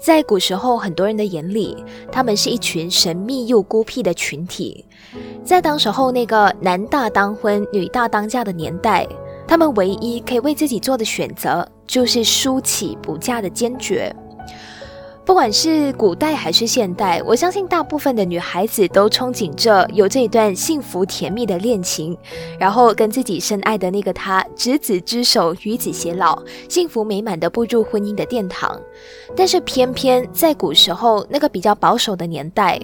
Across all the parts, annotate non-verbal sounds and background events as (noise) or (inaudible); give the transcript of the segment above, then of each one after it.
在古时候，很多人的眼里，他们是一群神秘又孤僻的群体。在当时候那个男大当婚、女大当嫁的年代，他们唯一可以为自己做的选择，就是梳起不嫁的坚决。不管是古代还是现代，我相信大部分的女孩子都憧憬着有这一段幸福甜蜜的恋情，然后跟自己深爱的那个他执子之手，与子偕老，幸福美满的步入婚姻的殿堂。但是偏偏在古时候那个比较保守的年代，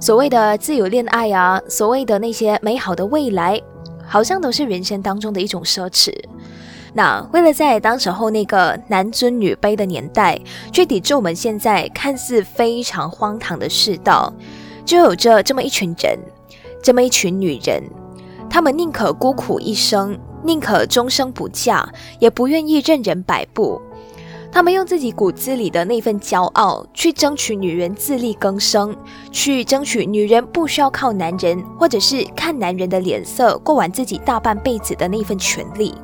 所谓的自由恋爱啊，所谓的那些美好的未来，好像都是人生当中的一种奢侈。那为了在当时候那个男尊女卑的年代，去抵制我们现在看似非常荒唐的世道，就有着这么一群人，这么一群女人，她们宁可孤苦一生，宁可终生不嫁，也不愿意任人摆布。她们用自己骨子里的那份骄傲，去争取女人自力更生，去争取女人不需要靠男人，或者是看男人的脸色过完自己大半辈子的那份权利。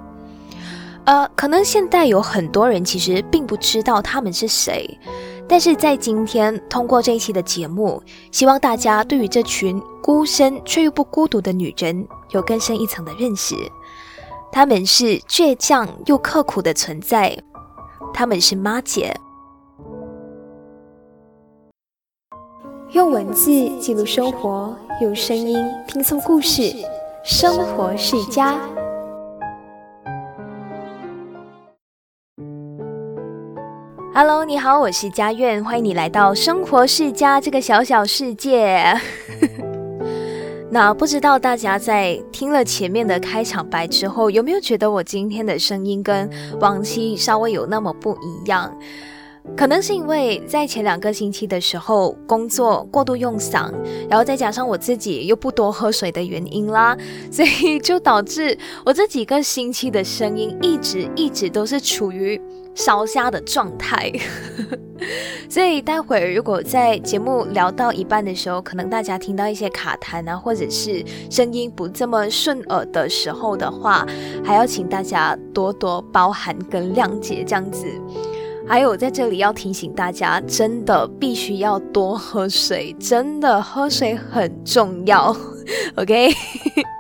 呃，可能现在有很多人其实并不知道他们是谁，但是在今天通过这一期的节目，希望大家对于这群孤身却又不孤独的女人有更深一层的认识。她们是倔强又刻苦的存在，她们是妈姐，用文字记录生活，用声音拼凑故事，生活世家。Hello，你好，我是佳苑，欢迎你来到生活世家这个小小世界。(laughs) 那不知道大家在听了前面的开场白之后，有没有觉得我今天的声音跟往期稍微有那么不一样？可能是因为在前两个星期的时候工作过度用嗓，然后再加上我自己又不多喝水的原因啦，(laughs) 所以就导致我这几个星期的声音一直一直都是处于。烧瞎的状态，(laughs) 所以待会儿如果在节目聊到一半的时候，可能大家听到一些卡痰啊，或者是声音不这么顺耳的时候的话，还要请大家多多包涵跟谅解这样子。还有在这里要提醒大家，真的必须要多喝水，真的喝水很重要。(laughs) OK，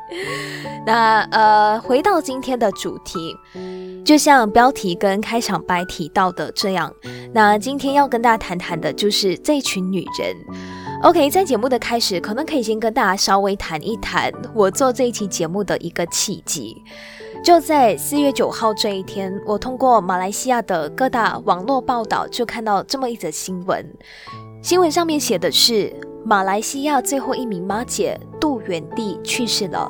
(laughs) 那呃，回到今天的主题。就像标题跟开场白提到的这样，那今天要跟大家谈谈的就是这群女人。OK，在节目的开始，可能可以先跟大家稍微谈一谈我做这一期节目的一个契机。就在四月九号这一天，我通过马来西亚的各大网络报道，就看到这么一则新闻。新闻上面写的是，马来西亚最后一名妈姐杜远娣去世了，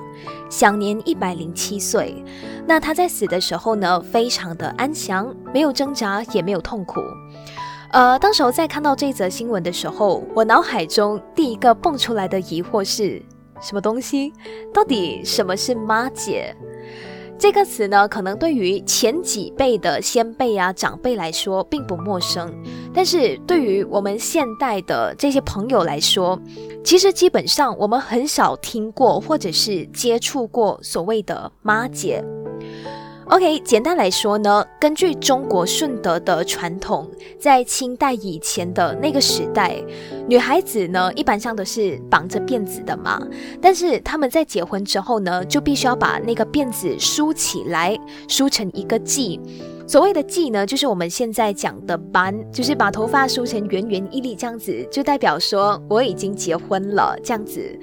享年一百零七岁。那他在死的时候呢，非常的安详，没有挣扎，也没有痛苦。呃，当时候在看到这则新闻的时候，我脑海中第一个蹦出来的疑惑是什么东西？到底什么是妈姐？这个词呢，可能对于前几辈的先辈啊长辈来说并不陌生，但是对于我们现代的这些朋友来说，其实基本上我们很少听过或者是接触过所谓的妈姐。OK，简单来说呢，根据中国顺德的传统，在清代以前的那个时代，女孩子呢一般上都是绑着辫子的嘛。但是他们在结婚之后呢，就必须要把那个辫子梳起来，梳成一个髻。所谓的髻呢，就是我们现在讲的班，就是把头发梳成圆圆一粒这样子，就代表说我已经结婚了这样子。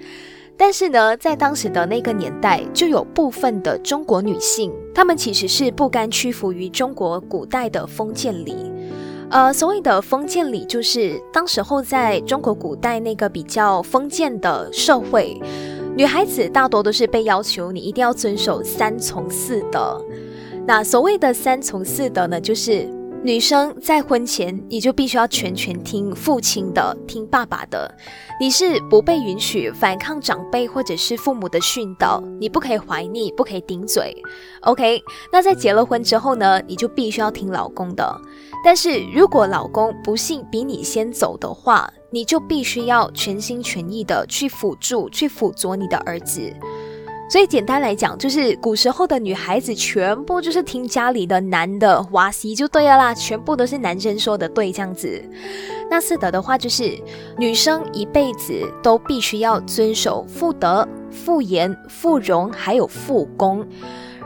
但是呢，在当时的那个年代，就有部分的中国女性，她们其实是不甘屈服于中国古代的封建礼。呃，所谓的封建礼，就是当时候在中国古代那个比较封建的社会，女孩子大多都是被要求你一定要遵守三从四德。那所谓的三从四德呢，就是。女生在婚前，你就必须要全权听父亲的，听爸爸的。你是不被允许反抗长辈或者是父母的训导，你不可以怀逆，不可以顶嘴。OK，那在结了婚之后呢，你就必须要听老公的。但是如果老公不幸比你先走的话，你就必须要全心全意的去辅助、去辅佐你的儿子。所以简单来讲，就是古时候的女孩子全部就是听家里的男的哇西就对了啦，全部都是男生说的对这样子。那四德的话就是女生一辈子都必须要遵守妇德、妇言、妇容，还有妇功。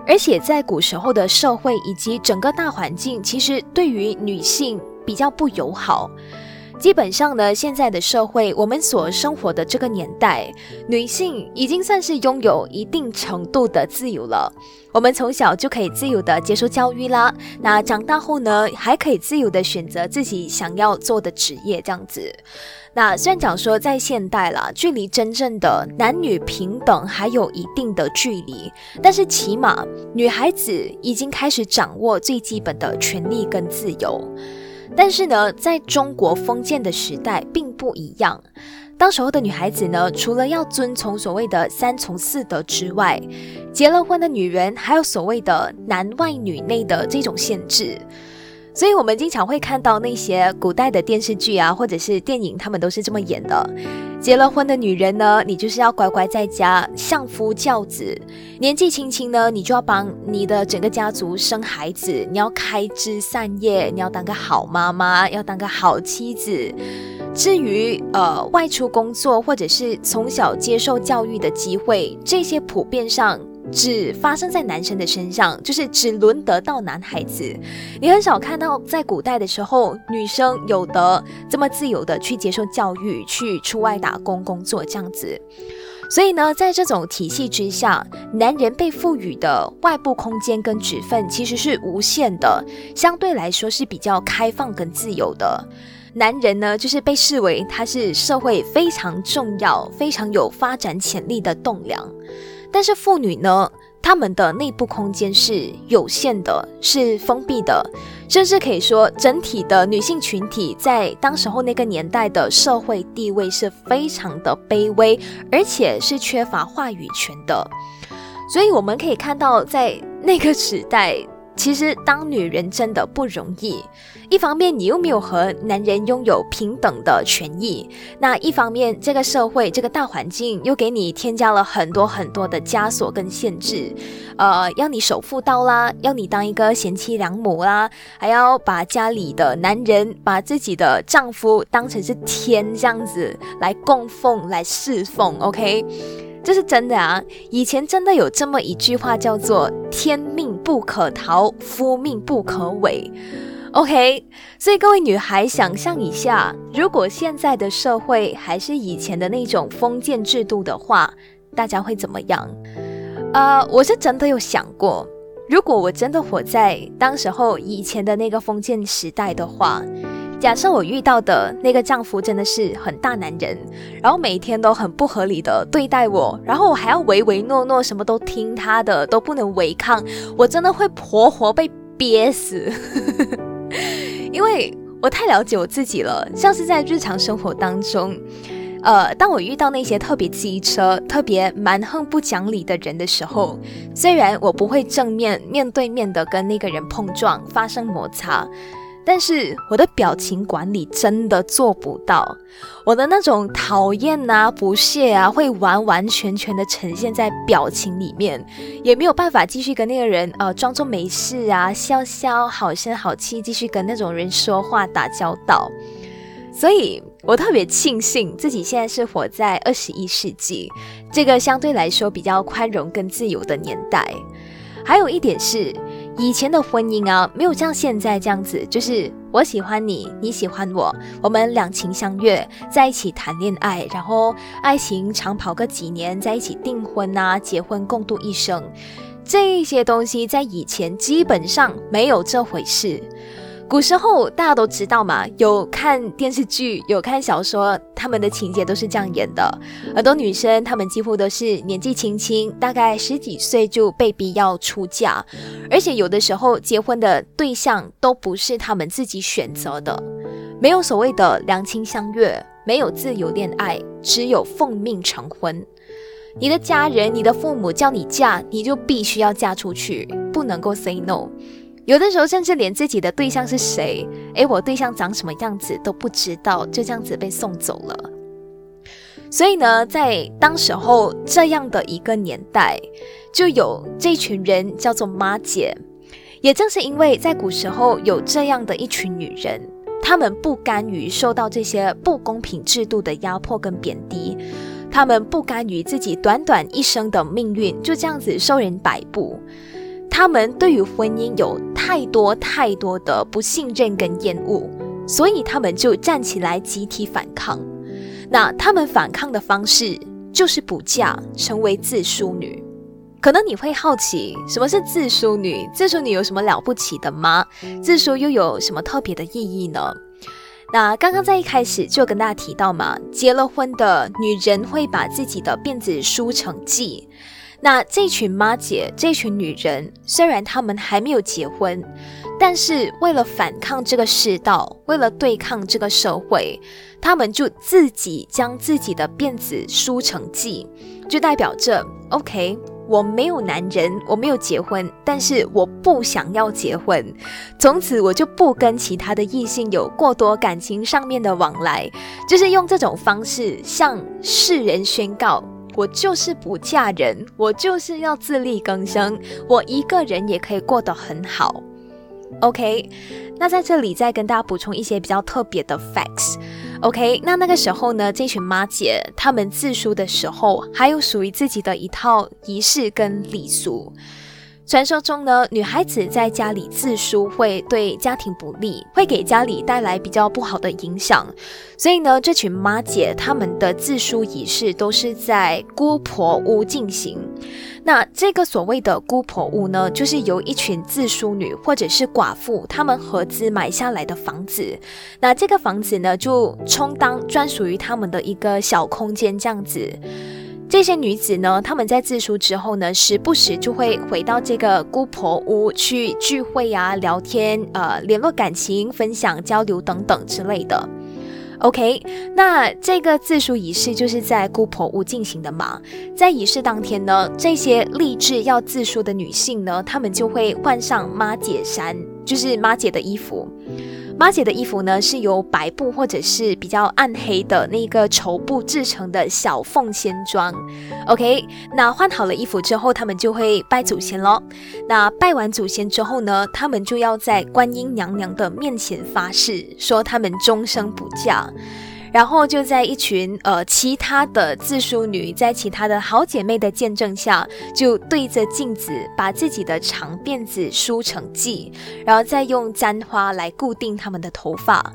而且在古时候的社会以及整个大环境，其实对于女性比较不友好。基本上呢，现在的社会，我们所生活的这个年代，女性已经算是拥有一定程度的自由了。我们从小就可以自由的接受教育啦，那长大后呢，还可以自由的选择自己想要做的职业，这样子。那虽然讲说在现代啦，距离真正的男女平等还有一定的距离，但是起码女孩子已经开始掌握最基本的权利跟自由。但是呢，在中国封建的时代并不一样。当时候的女孩子呢，除了要遵从所谓的三从四德之外，结了婚的女人还有所谓的男外女内的这种限制。所以，我们经常会看到那些古代的电视剧啊，或者是电影，他们都是这么演的。结了婚的女人呢，你就是要乖乖在家相夫教子；年纪轻轻呢，你就要帮你的整个家族生孩子，你要开枝散叶，你要当个好妈妈，要当个好妻子。至于呃外出工作，或者是从小接受教育的机会，这些普遍上。只发生在男生的身上，就是只轮得到男孩子。你很少看到在古代的时候，女生有的这么自由的去接受教育，去出外打工工作这样子。所以呢，在这种体系之下，男人被赋予的外部空间跟职分其实是无限的，相对来说是比较开放跟自由的。男人呢，就是被视为他是社会非常重要、非常有发展潜力的栋梁。但是妇女呢，她们的内部空间是有限的，是封闭的，甚至可以说，整体的女性群体在当时候那个年代的社会地位是非常的卑微，而且是缺乏话语权的。所以我们可以看到，在那个时代。其实当女人真的不容易，一方面你又没有和男人拥有平等的权益，那一方面这个社会这个大环境又给你添加了很多很多的枷锁跟限制，呃，要你守妇道啦，要你当一个贤妻良母啦，还要把家里的男人把自己的丈夫当成是天这样子来供奉来侍奉，OK。这是真的啊！以前真的有这么一句话，叫做“天命不可逃，夫命不可违”。OK，所以各位女孩想象一下，如果现在的社会还是以前的那种封建制度的话，大家会怎么样？呃，我是真的有想过，如果我真的活在当时候以前的那个封建时代的话。假设我遇到的那个丈夫真的是很大男人，然后每天都很不合理的对待我，然后我还要唯唯诺诺，什么都听他的，都不能违抗，我真的会活活被憋死。(laughs) 因为我太了解我自己了，像是在日常生活当中，呃，当我遇到那些特别机车、特别蛮横不讲理的人的时候，虽然我不会正面面对面的跟那个人碰撞，发生摩擦。但是我的表情管理真的做不到，我的那种讨厌啊、不屑啊，会完完全全的呈现在表情里面，也没有办法继续跟那个人呃装作没事啊，笑笑好声好气，继续跟那种人说话打交道。所以我特别庆幸自己现在是活在二十一世纪这个相对来说比较宽容跟自由的年代。还有一点是。以前的婚姻啊，没有像现在这样子，就是我喜欢你，你喜欢我，我们两情相悦，在一起谈恋爱，然后爱情长跑个几年，在一起订婚啊，结婚共度一生，这些东西在以前基本上没有这回事。古时候大家都知道嘛，有看电视剧，有看小说，他们的情节都是这样演的。很多女生，她们几乎都是年纪轻轻，大概十几岁就被逼要出嫁，而且有的时候结婚的对象都不是她们自己选择的，没有所谓的两情相悦，没有自由恋爱，只有奉命成婚。你的家人、你的父母叫你嫁，你就必须要嫁出去，不能够 say no。有的时候，甚至连自己的对象是谁，诶，我对象长什么样子都不知道，就这样子被送走了。所以呢，在当时候这样的一个年代，就有这群人叫做妈姐。也正是因为在古时候有这样的一群女人，她们不甘于受到这些不公平制度的压迫跟贬低，她们不甘于自己短短一生的命运就这样子受人摆布，他们对于婚姻有太多太多的不信任跟厌恶，所以他们就站起来集体反抗。那他们反抗的方式就是不嫁，成为自梳女。可能你会好奇，什么是自梳女？自梳女有什么了不起的吗？自梳又有什么特别的意义呢？那刚刚在一开始就跟大家提到嘛，结了婚的女人会把自己的辫子梳成髻。那这群妈姐，这群女人，虽然她们还没有结婚，但是为了反抗这个世道，为了对抗这个社会，她们就自己将自己的辫子梳成髻，就代表着 OK。我没有男人，我没有结婚，但是我不想要结婚。从此我就不跟其他的异性有过多感情上面的往来，就是用这种方式向世人宣告：我就是不嫁人，我就是要自力更生，我一个人也可以过得很好。OK，那在这里再跟大家补充一些比较特别的 facts。OK，那那个时候呢，这群妈姐她们自梳的时候，还有属于自己的一套仪式跟礼俗。传说中呢，女孩子在家里自梳会对家庭不利，会给家里带来比较不好的影响。所以呢，这群妈姐她们的自梳仪式都是在姑婆屋进行。那这个所谓的姑婆屋呢，就是由一群自梳女或者是寡妇，她们合资买下来的房子。那这个房子呢，就充当专属于她们的一个小空间，这样子。这些女子呢，她们在自梳之后呢，时不时就会回到这个姑婆屋去聚会啊、聊天、呃、联络感情、分享交流等等之类的。OK，那这个自梳仪式就是在姑婆屋进行的嘛。在仪式当天呢，这些立志要自梳的女性呢，她们就会换上妈姐衫，就是妈姐的衣服。妈姐的衣服呢，是由白布或者是比较暗黑的那个绸布制成的小凤仙装。OK，那换好了衣服之后，他们就会拜祖先咯。那拜完祖先之后呢，他们就要在观音娘娘的面前发誓，说他们终生不嫁。然后就在一群呃其他的自梳女，在其他的好姐妹的见证下，就对着镜子把自己的长辫子梳成髻，然后再用簪花来固定她们的头发。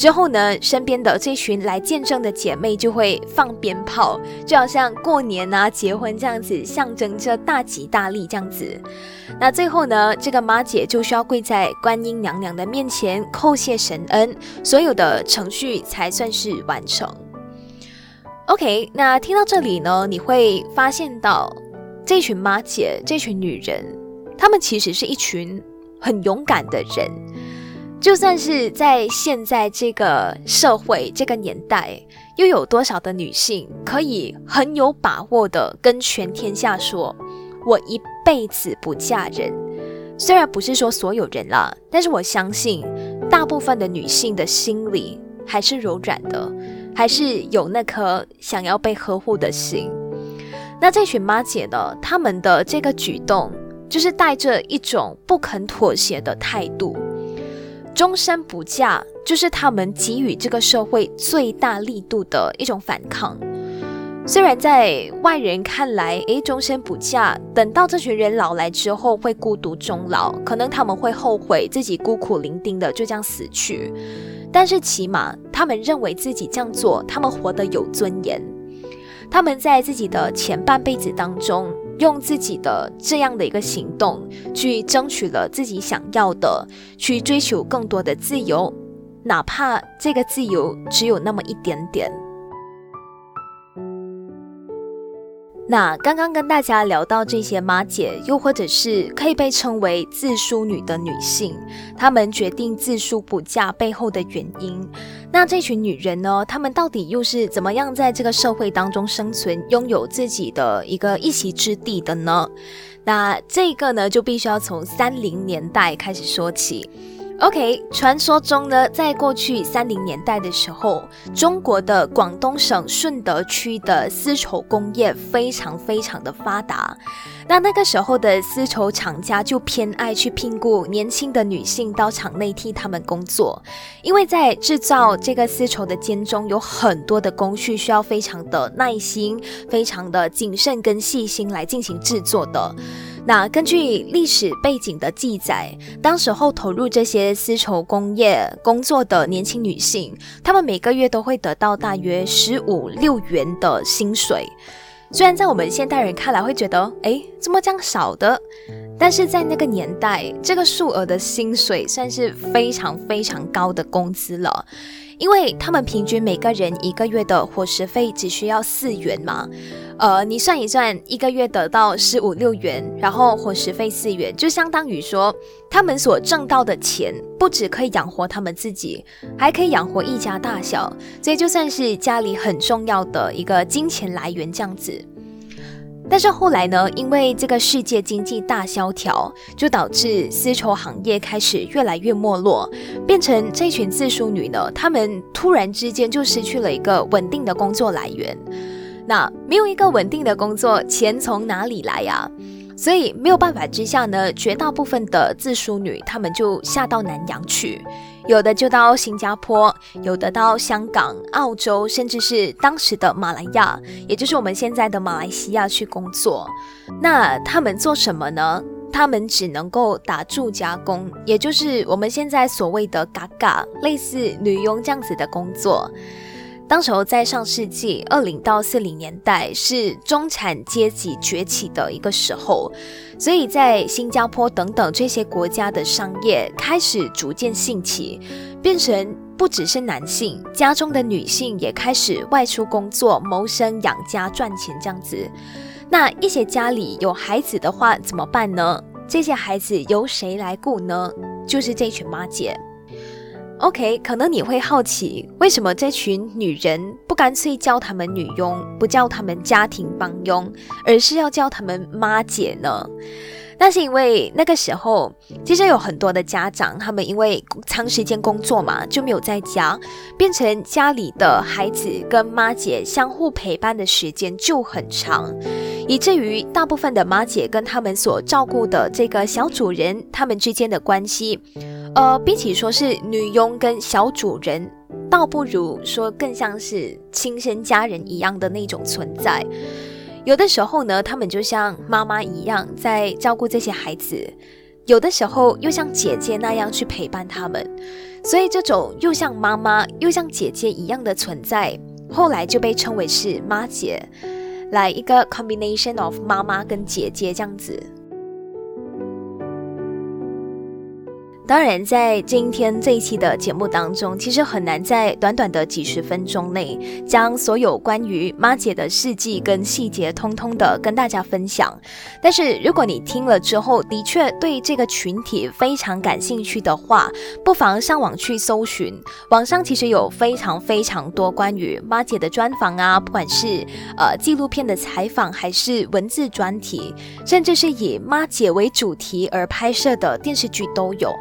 之后呢，身边的这群来见证的姐妹就会放鞭炮，就好像过年啊、结婚这样子，象征着大吉大利这样子。那最后呢，这个妈姐就需要跪在观音娘娘的面前叩谢神恩，所有的程序才算是完成。OK，那听到这里呢，你会发现到这群妈姐、这群女人，她们其实是一群很勇敢的人。就算是在现在这个社会、这个年代，又有多少的女性可以很有把握的跟全天下说：“我一辈子不嫁人？”虽然不是说所有人啦，但是我相信大部分的女性的心里还是柔软的，还是有那颗想要被呵护的心。那这群妈姐呢？她们的这个举动，就是带着一种不肯妥协的态度。终身不嫁，就是他们给予这个社会最大力度的一种反抗。虽然在外人看来，诶，终身不嫁，等到这群人老来之后会孤独终老，可能他们会后悔自己孤苦伶仃的就这样死去。但是起码他们认为自己这样做，他们活得有尊严。他们在自己的前半辈子当中。用自己的这样的一个行动，去争取了自己想要的，去追求更多的自由，哪怕这个自由只有那么一点点。那刚刚跟大家聊到这些妈姐，又或者是可以被称为自梳女的女性，她们决定自梳不嫁背后的原因。那这群女人呢？她们到底又是怎么样在这个社会当中生存，拥有自己的一个一席之地的呢？那这个呢，就必须要从三零年代开始说起。OK，传说中呢，在过去三零年代的时候，中国的广东省顺德区的丝绸工业非常非常的发达。那那个时候的丝绸厂家就偏爱去聘雇年轻的女性到厂内替他们工作，因为在制造这个丝绸的间中有很多的工序需要非常的耐心、非常的谨慎跟细心来进行制作的。那根据历史背景的记载，当时候投入这些丝绸工业工作的年轻女性，她们每个月都会得到大约十五六元的薪水。虽然在我们现代人看来会觉得，哎，怎么这样少的？但是在那个年代，这个数额的薪水算是非常非常高的工资了。因为他们平均每个人一个月的伙食费只需要四元嘛，呃，你算一算，一个月得到十五六元，然后伙食费四元，就相当于说他们所挣到的钱不只可以养活他们自己，还可以养活一家大小，所以就算是家里很重要的一个金钱来源这样子。但是后来呢，因为这个世界经济大萧条，就导致丝绸行业开始越来越没落，变成这群自梳女呢，她们突然之间就失去了一个稳定的工作来源。那没有一个稳定的工作，钱从哪里来呀？所以没有办法之下呢，绝大部分的自梳女，她们就下到南洋去。有的就到新加坡，有的到香港、澳洲，甚至是当时的马来亚，也就是我们现在的马来西亚去工作。那他们做什么呢？他们只能够打住加工，也就是我们现在所谓的“嘎嘎”，类似女佣这样子的工作。当时候在上世纪二零到四零年代是中产阶级崛起的一个时候，所以在新加坡等等这些国家的商业开始逐渐兴起，变成不只是男性家中的女性也开始外出工作谋生养家赚钱这样子。那一些家里有孩子的话怎么办呢？这些孩子由谁来顾呢？就是这群妈姐。OK，可能你会好奇，为什么这群女人不干脆叫她们女佣，不叫她们家庭帮佣，而是要叫她们妈姐呢？那是因为那个时候，其实有很多的家长，他们因为长时间工作嘛，就没有在家，变成家里的孩子跟妈姐相互陪伴的时间就很长，以至于大部分的妈姐跟他们所照顾的这个小主人，他们之间的关系。呃，比起说是女佣跟小主人，倒不如说更像是亲生家人一样的那种存在。有的时候呢，他们就像妈妈一样在照顾这些孩子；有的时候又像姐姐那样去陪伴他们。所以，这种又像妈妈又像姐姐一样的存在，后来就被称为是妈姐，来一个 combination of 妈妈跟姐姐这样子。当然，在今天这一期的节目当中，其实很难在短短的几十分钟内将所有关于妈姐的事迹跟细节通通的跟大家分享。但是，如果你听了之后的确对这个群体非常感兴趣的话，不妨上网去搜寻，网上其实有非常非常多关于妈姐的专访啊，不管是呃纪录片的采访，还是文字专题，甚至是以妈姐为主题而拍摄的电视剧都有。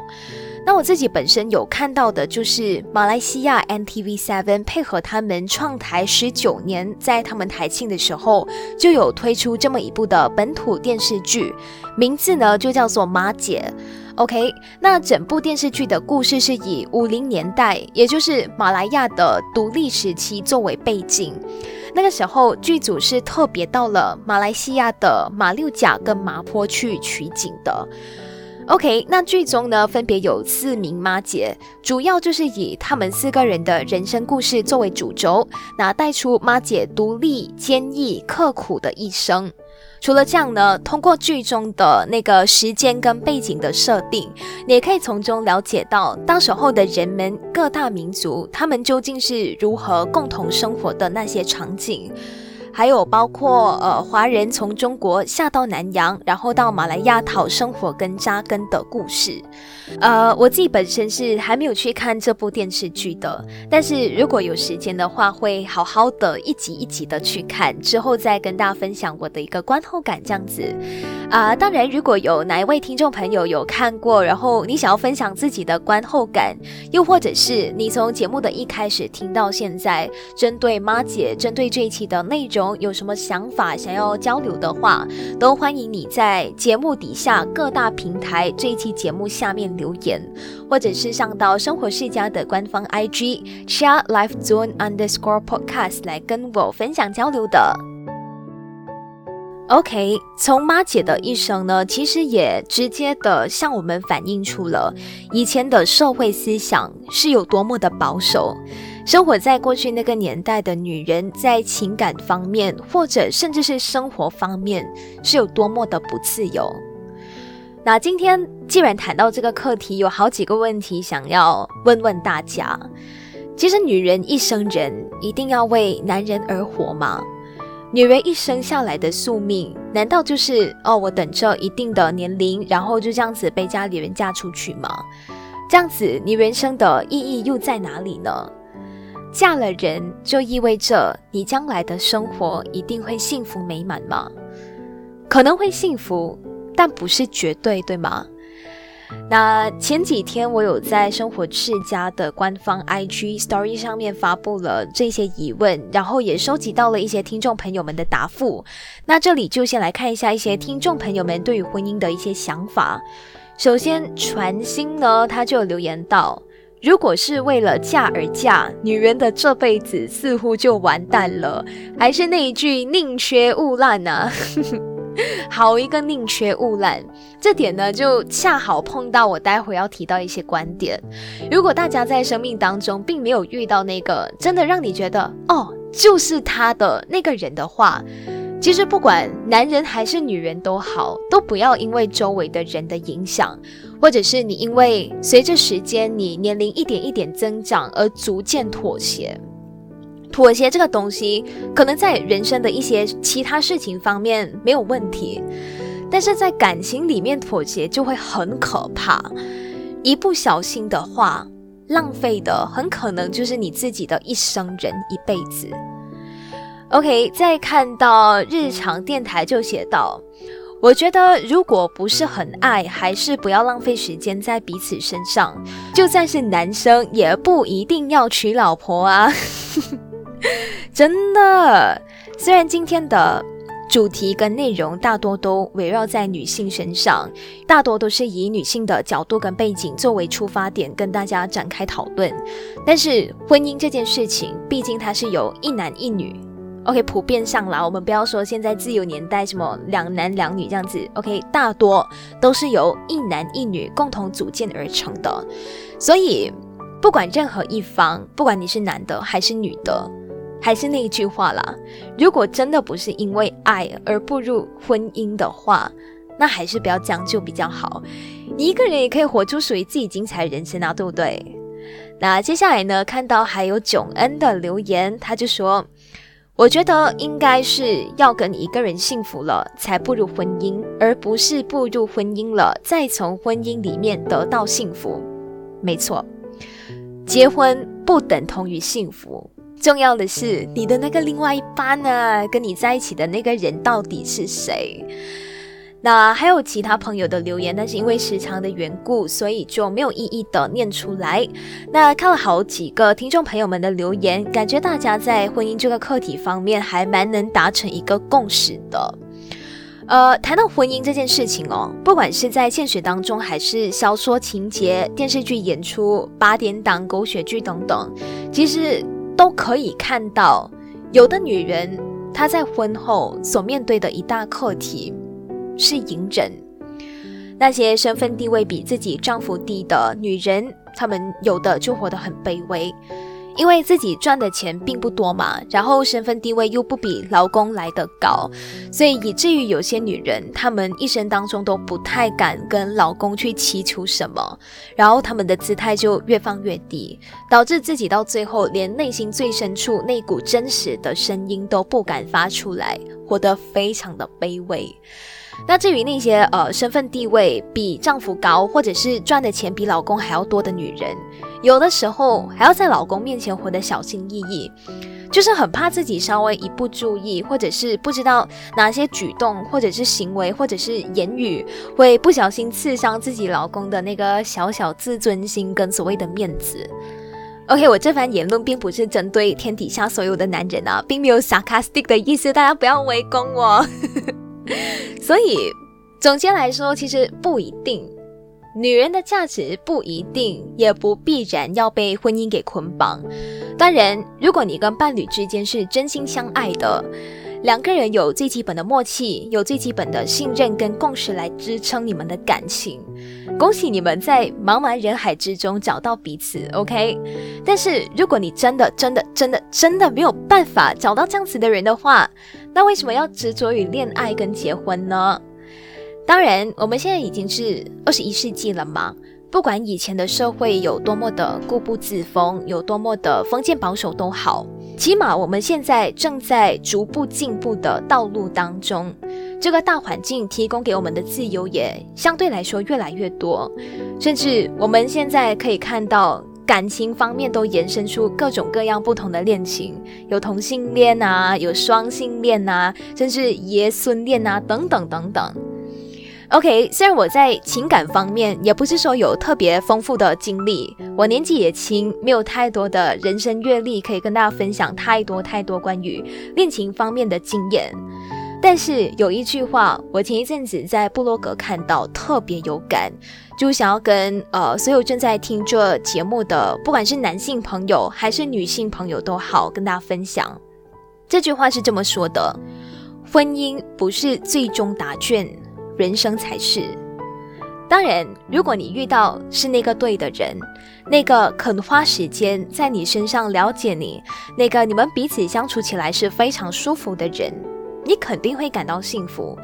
那我自己本身有看到的，就是马来西亚 NTV Seven 配合他们创台十九年，在他们台庆的时候，就有推出这么一部的本土电视剧，名字呢就叫做《马姐》。OK，那整部电视剧的故事是以五零年代，也就是马来亚的独立时期作为背景。那个时候，剧组是特别到了马来西亚的马六甲跟麻坡去取景的。OK，那剧中呢分别有四名妈姐，主要就是以他们四个人的人生故事作为主轴，那带出妈姐独立、坚毅、刻苦的一生。除了这样呢，通过剧中的那个时间跟背景的设定，你也可以从中了解到当时候的人们各大民族他们究竟是如何共同生活的那些场景。还有包括呃华人从中国下到南洋，然后到马来亚讨生活跟扎根的故事。呃，我自己本身是还没有去看这部电视剧的，但是如果有时间的话，会好好的一集一集的去看，之后再跟大家分享我的一个观后感这样子。啊，当然，如果有哪一位听众朋友有看过，然后你想要分享自己的观后感，又或者是你从节目的一开始听到现在，针对妈姐，针对这一期的内容有什么想法想要交流的话，都欢迎你在节目底下各大平台这一期节目下面留言，或者是上到生活世家的官方 IG share life zone underscore podcast 来跟我分享交流的。OK，从妈姐的一生呢，其实也直接的向我们反映出了以前的社会思想是有多么的保守。生活在过去那个年代的女人，在情感方面，或者甚至是生活方面，是有多么的不自由。那今天既然谈到这个课题，有好几个问题想要问问大家。其实，女人一生人一定要为男人而活吗？女人一生下来的宿命，难道就是哦，我等着一定的年龄，然后就这样子被家里人嫁出去吗？这样子，你人生的意义又在哪里呢？嫁了人，就意味着你将来的生活一定会幸福美满吗？可能会幸福，但不是绝对，对吗？那前几天我有在生活世家的官方 IG Story 上面发布了这些疑问，然后也收集到了一些听众朋友们的答复。那这里就先来看一下一些听众朋友们对于婚姻的一些想法。首先，传心呢，他就留言道：“如果是为了嫁而嫁，女人的这辈子似乎就完蛋了。”还是那一句“宁缺毋滥”呐。(laughs) (laughs) 好一个宁缺毋滥，这点呢就恰好碰到我待会要提到一些观点。如果大家在生命当中并没有遇到那个真的让你觉得哦就是他的那个人的话，其实不管男人还是女人都好，都不要因为周围的人的影响，或者是你因为随着时间你年龄一点一点增长而逐渐妥协。妥协这个东西，可能在人生的一些其他事情方面没有问题，但是在感情里面妥协就会很可怕。一不小心的话，浪费的很可能就是你自己的一生人一辈子。OK，再看到日常电台就写到，我觉得如果不是很爱，还是不要浪费时间在彼此身上。就算是男生，也不一定要娶老婆啊。真的，虽然今天的主题跟内容大多都围绕在女性身上，大多都是以女性的角度跟背景作为出发点跟大家展开讨论，但是婚姻这件事情，毕竟它是由一男一女，OK，普遍上来，我们不要说现在自由年代什么两男两女这样子，OK，大多都是由一男一女共同组建而成的，所以不管任何一方，不管你是男的还是女的。还是那一句话啦，如果真的不是因为爱而步入婚姻的话，那还是不要将就比较好。你一个人也可以活出属于自己精彩人生啊，对不对？那接下来呢，看到还有囧恩的留言，他就说：“我觉得应该是要跟一个人幸福了才步入婚姻，而不是步入婚姻了再从婚姻里面得到幸福。没错，结婚不等同于幸福。”重要的是你的那个另外一半呢，跟你在一起的那个人到底是谁？那还有其他朋友的留言，但是因为时长的缘故，所以就没有一一的念出来。那看了好几个听众朋友们的留言，感觉大家在婚姻这个课题方面还蛮能达成一个共识的。呃，谈到婚姻这件事情哦，不管是在现实当中，还是小说情节、电视剧演出、八点档狗血剧等等，其实。都可以看到，有的女人她在婚后所面对的一大课题是隐忍。那些身份地位比自己丈夫低的女人，她们有的就活得很卑微。因为自己赚的钱并不多嘛，然后身份地位又不比老公来得高，所以以至于有些女人，她们一生当中都不太敢跟老公去祈求什么，然后她们的姿态就越放越低，导致自己到最后连内心最深处那股真实的声音都不敢发出来，活得非常的卑微。那至于那些呃身份地位比丈夫高，或者是赚的钱比老公还要多的女人。有的时候还要在老公面前活得小心翼翼，就是很怕自己稍微一不注意，或者是不知道哪些举动，或者是行为，或者是言语，会不小心刺伤自己老公的那个小小自尊心跟所谓的面子。OK，我这番言论并不是针对天底下所有的男人啊，并没有 sarcastic 的意思，大家不要围攻我。(laughs) 所以总结来说，其实不一定。女人的价值不一定，也不必然要被婚姻给捆绑。当然，如果你跟伴侣之间是真心相爱的，两个人有最基本的默契，有最基本的信任跟共识来支撑你们的感情，恭喜你们在茫茫人海之中找到彼此。OK，但是如果你真的、真的、真的、真的没有办法找到这样子的人的话，那为什么要执着于恋爱跟结婚呢？当然，我们现在已经是二十一世纪了嘛。不管以前的社会有多么的固步自封，有多么的封建保守都好，起码我们现在正在逐步进步的道路当中。这个大环境提供给我们的自由也相对来说越来越多，甚至我们现在可以看到感情方面都延伸出各种各样不同的恋情，有同性恋啊，有双性恋啊，甚至爷孙恋啊，等等等等。OK，虽然我在情感方面也不是说有特别丰富的经历，我年纪也轻，没有太多的人生阅历可以跟大家分享太多太多关于恋情方面的经验。但是有一句话，我前一阵子在布洛格看到，特别有感，就想要跟呃所有正在听这节目的，不管是男性朋友还是女性朋友都好，跟大家分享。这句话是这么说的：婚姻不是最终答卷。人生才是。当然，如果你遇到是那个对的人，那个肯花时间在你身上了解你，那个你们彼此相处起来是非常舒服的人，你肯定会感到幸福。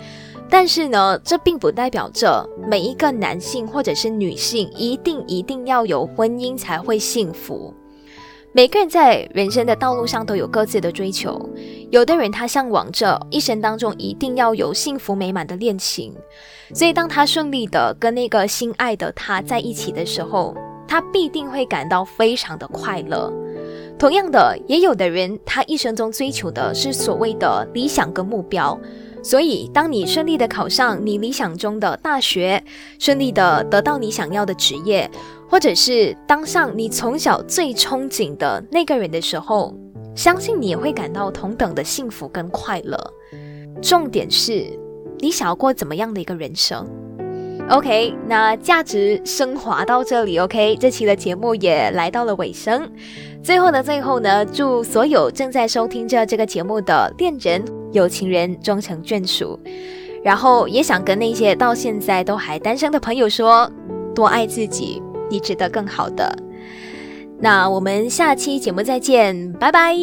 但是呢，这并不代表着每一个男性或者是女性一定一定要有婚姻才会幸福。每个人在人生的道路上都有各自的追求，有的人他向往着一生当中一定要有幸福美满的恋情，所以当他顺利的跟那个心爱的他在一起的时候，他必定会感到非常的快乐。同样的，也有的人他一生中追求的是所谓的理想跟目标，所以当你顺利的考上你理想中的大学，顺利的得到你想要的职业。或者是当上你从小最憧憬的那个人的时候，相信你也会感到同等的幸福跟快乐。重点是，你想要过怎么样的一个人生？OK，那价值升华到这里，OK，这期的节目也来到了尾声。最后的最后呢，祝所有正在收听着这个节目的恋人、有情人终成眷属。然后也想跟那些到现在都还单身的朋友说，多爱自己。你值得更好的，那我们下期节目再见，拜拜。